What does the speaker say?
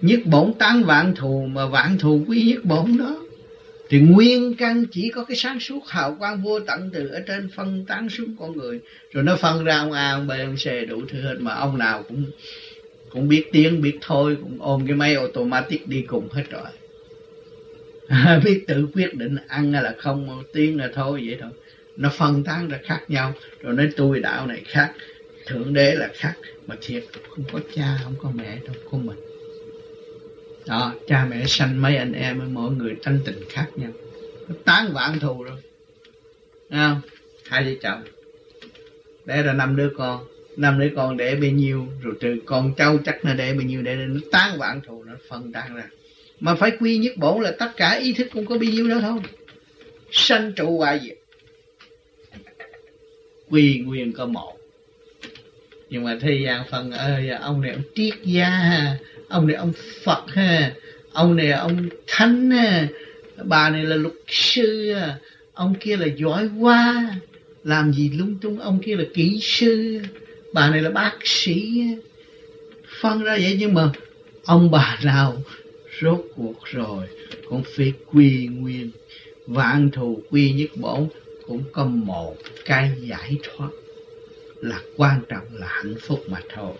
nhất bổn tán vạn thù mà vạn thù quý nhất bổn đó. Thì nguyên căn chỉ có cái sáng suốt, hào quang vô tận từ ở trên phân tán xuống con người. Rồi nó phân ra ông A, ông B, ông C, đủ thứ hết mà ông nào cũng cũng biết tiếng, biết thôi, cũng ôm cái máy automatic đi cùng hết rồi. Biết tự quyết định ăn hay là không tiếng là thôi vậy thôi. Nó phân tán ra khác nhau. Rồi nói tôi đạo này khác, thượng đế là khác. Mà thiệt, không có cha, không có mẹ, đâu có mình đó, cha mẹ sanh mấy anh em mỗi người tranh tình khác nhau. Tán vạn thù rồi. Thấy không? Hai vợ chồng để ra năm đứa con. Năm đứa con để bao nhiêu, rồi trừ con cháu chắc là để bao nhiêu để nó tán vạn thù, nó phân tan ra. Mà phải quy nhất bổn là tất cả ý thức cũng có bao nhiêu đó thôi. Sanh trụ hoại diệt. Quy nguyên có một. Nhưng mà thế gian phần ơi, ông này ông triết gia ông này ông phật ha. Ông này ông thánh ha. Bà này là luật sư à. ông kia là giỏi quá. Làm gì lung tung, ông kia là kỹ sư. Bà này là bác sĩ. Phân ra vậy nhưng mà ông bà nào rốt cuộc rồi cũng phải quy nguyên. Vạn thù quy nhất bổn cũng có một cái giải thoát là quan trọng là hạnh phúc mà thôi.